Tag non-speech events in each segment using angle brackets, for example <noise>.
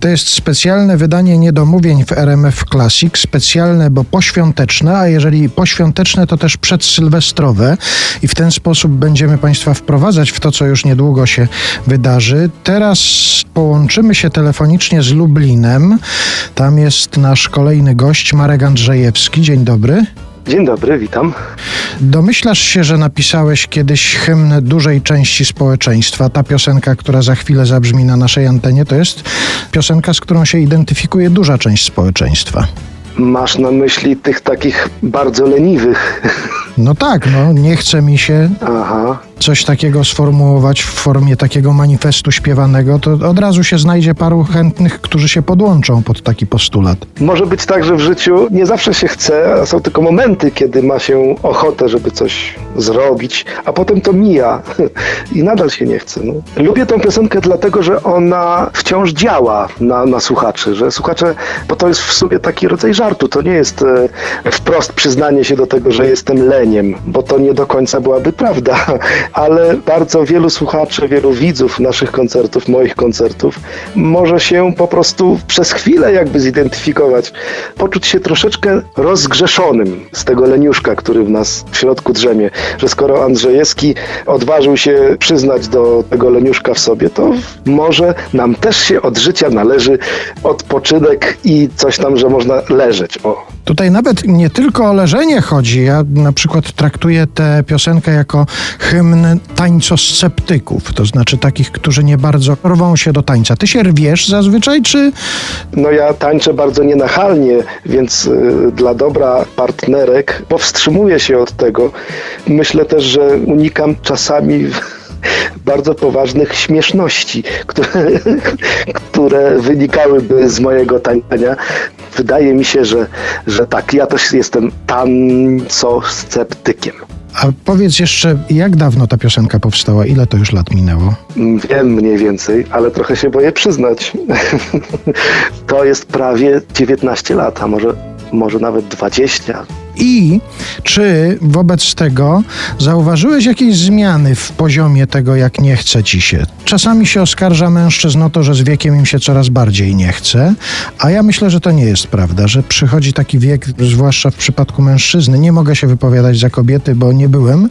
To jest specjalne wydanie niedomówień w RMF Classic. Specjalne, bo poświąteczne, a jeżeli poświąteczne, to też przedsylwestrowe. I w ten sposób będziemy Państwa wprowadzać w to, co już niedługo się wydarzy. Teraz połączymy się telefonicznie z Lublinem. Tam jest nasz kolejny gość, Marek Andrzejewski. Dzień dobry. Dzień dobry, witam. Domyślasz się, że napisałeś kiedyś hymn dużej części społeczeństwa. Ta piosenka, która za chwilę zabrzmi na naszej antenie, to jest piosenka, z którą się identyfikuje duża część społeczeństwa. Masz na myśli tych takich bardzo leniwych. No tak, no nie chce mi się Aha. Coś takiego sformułować w formie takiego manifestu śpiewanego, to od razu się znajdzie paru chętnych, którzy się podłączą pod taki postulat. Może być tak, że w życiu nie zawsze się chce, a są tylko momenty, kiedy ma się ochotę, żeby coś zrobić, a potem to mija <laughs> i nadal się nie chce. No. Lubię tą piosenkę dlatego, że ona wciąż działa na, na słuchaczy, że słuchacze, bo to jest w sobie taki rodzaj żartu, to nie jest e, wprost przyznanie się do tego, że jestem leniem, bo to nie do końca byłaby prawda, ale bardzo wielu słuchaczy, wielu widzów naszych koncertów, moich koncertów, może się po prostu przez chwilę jakby zidentyfikować, poczuć się troszeczkę rozgrzeszonym z tego leniuszka, który w nas w środku drzemie, że skoro Andrzejewski odważył się przyznać do tego leniuszka w sobie, to może nam też się od życia należy odpoczynek i coś tam, że można leżeć. O. Tutaj nawet nie tylko o leżenie chodzi. Ja na przykład traktuję tę piosenkę jako hymn tańcosceptyków, to znaczy takich, którzy nie bardzo rwą się do tańca. Ty się rwiesz zazwyczaj, czy No ja tańczę bardzo nienachalnie, więc y, dla dobra partnerek powstrzymuję się od tego. Myślę też, że unikam czasami bardzo poważnych śmieszności, które, które wynikałyby z mojego tańczenia. Wydaje mi się, że, że tak, ja też jestem tańcosceptykiem. A powiedz jeszcze, jak dawno ta piosenka powstała? Ile to już lat minęło? Wiem mniej więcej, ale trochę się boję przyznać. <laughs> To jest prawie 19 lat, a może, może nawet 20. I czy wobec tego zauważyłeś jakieś zmiany w poziomie tego, jak nie chce ci się? Czasami się oskarża mężczyzn o to, że z wiekiem im się coraz bardziej nie chce, a ja myślę, że to nie jest prawda, że przychodzi taki wiek, zwłaszcza w przypadku mężczyzny, nie mogę się wypowiadać za kobiety, bo nie byłem,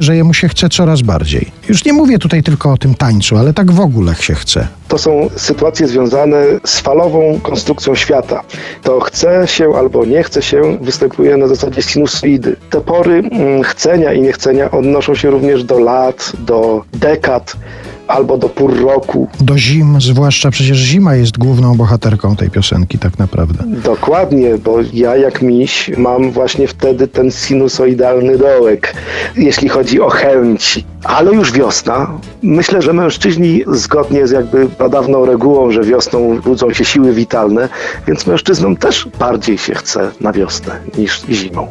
że jemu się chce coraz bardziej. Już nie mówię tutaj tylko o tym tańcu, ale tak w ogóle się chce. To są sytuacje związane z falową konstrukcją świata. To chce się albo nie chce się występuje na zasadzie sinusoidy. Te pory mm, chcenia i niechcenia odnoszą się również do lat, do dekad albo do pór roku. Do zim, zwłaszcza przecież zima jest główną bohaterką tej piosenki tak naprawdę. Dokładnie, bo ja jak miś mam właśnie wtedy ten sinusoidalny dołek, jeśli chodzi o chęci. Ale już wiosna. Myślę, że mężczyźni zgodnie z jakby pradawną regułą, że wiosną budzą się siły witalne, więc mężczyznom też bardziej się chce na wiosnę niż zimą.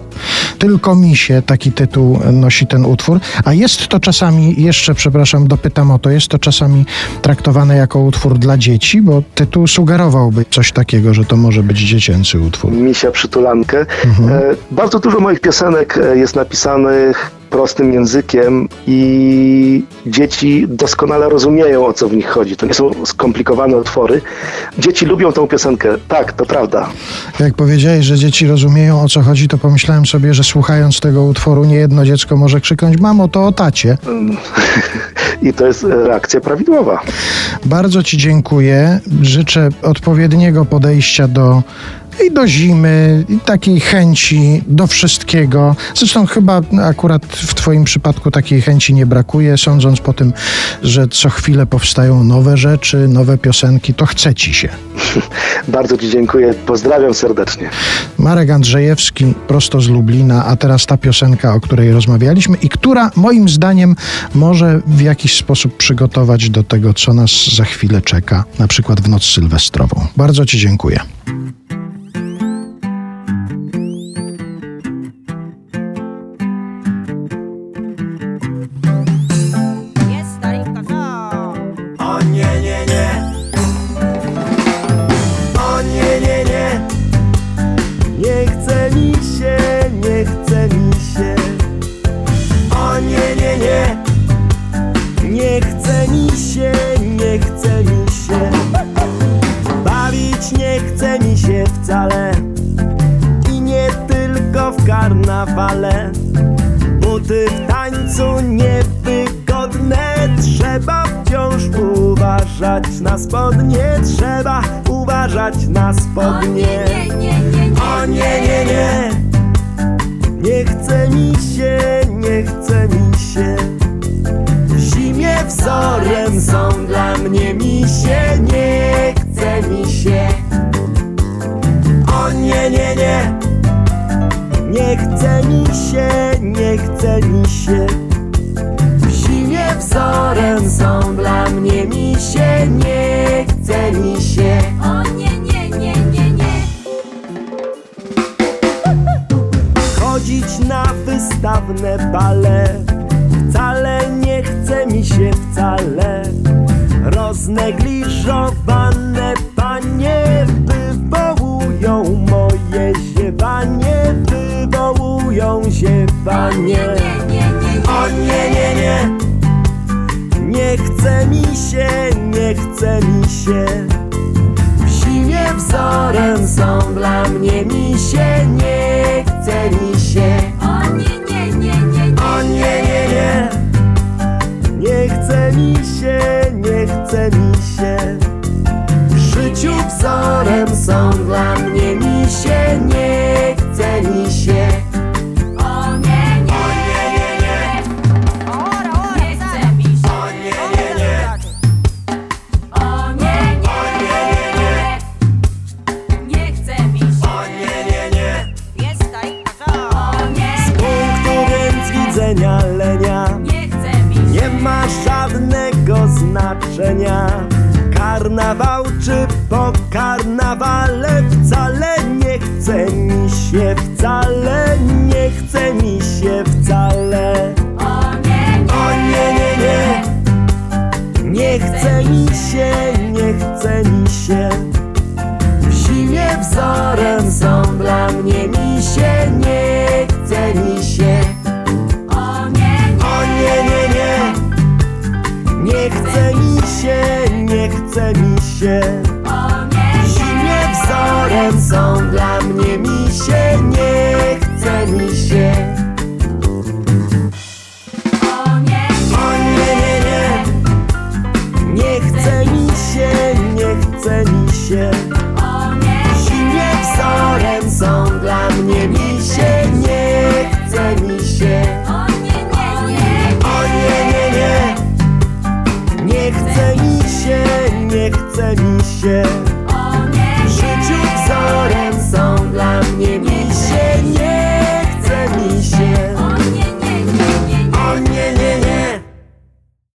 Tylko misie taki tytuł nosi ten utwór, a jest to czasami, jeszcze przepraszam, dopytam o to, jest to czasami traktowane jako utwór dla dzieci, bo tytuł sugerowałby coś takiego, że to może być dziecięcy utwór. Misia przytulankę. E, bardzo dużo moich piosenek e, jest napisanych prostym językiem i dzieci doskonale rozumieją, o co w nich chodzi. To nie są skomplikowane utwory. Dzieci lubią tą piosenkę. Tak, to prawda. Jak powiedziałeś, że dzieci rozumieją o co chodzi, to pomyślałem sobie, że słuchając tego utworu nie jedno dziecko może krzyknąć mamo, to o tacie. <laughs> I to jest reakcja prawidłowa. Bardzo Ci dziękuję. Życzę odpowiedniego podejścia do i do zimy, i takiej chęci do wszystkiego. Zresztą chyba akurat w Twoim przypadku takiej chęci nie brakuje, sądząc po tym, że co chwilę powstają nowe rzeczy, nowe piosenki, to chce Ci się. <laughs> Bardzo Ci dziękuję. Pozdrawiam serdecznie. Marek Andrzejewski, prosto z Lublina, a teraz ta piosenka, o której rozmawialiśmy i która moim zdaniem może w jakiś sposób przygotować do tego, co nas za chwilę czeka, na przykład w noc sylwestrową. Bardzo Ci dziękuję. Buty w tańcu niewygodne Trzeba wciąż uważać na spodnie Trzeba uważać na spodnie O nie, nie, nie, nie, nie. nie, nie, nie. nie chcę mi chce mi się. W zimie wzorem są dla mnie mi się Nie chce mi się. O nie, nie, nie, nie, nie. Chodzić na wystawne bale. Wcale nie chce mi się, wcale. Roznegliżowane chyba nie O nie, nie, nie. Nie chce mi się, nie chce mi się. W zimie wzorem są dla mnie misie Nie chce mi się. zdarzenia Karnawał czy po karnawale Wcale nie chce mi się, wcale nie chce mi się, wcale. Saint-Michel. Yeah.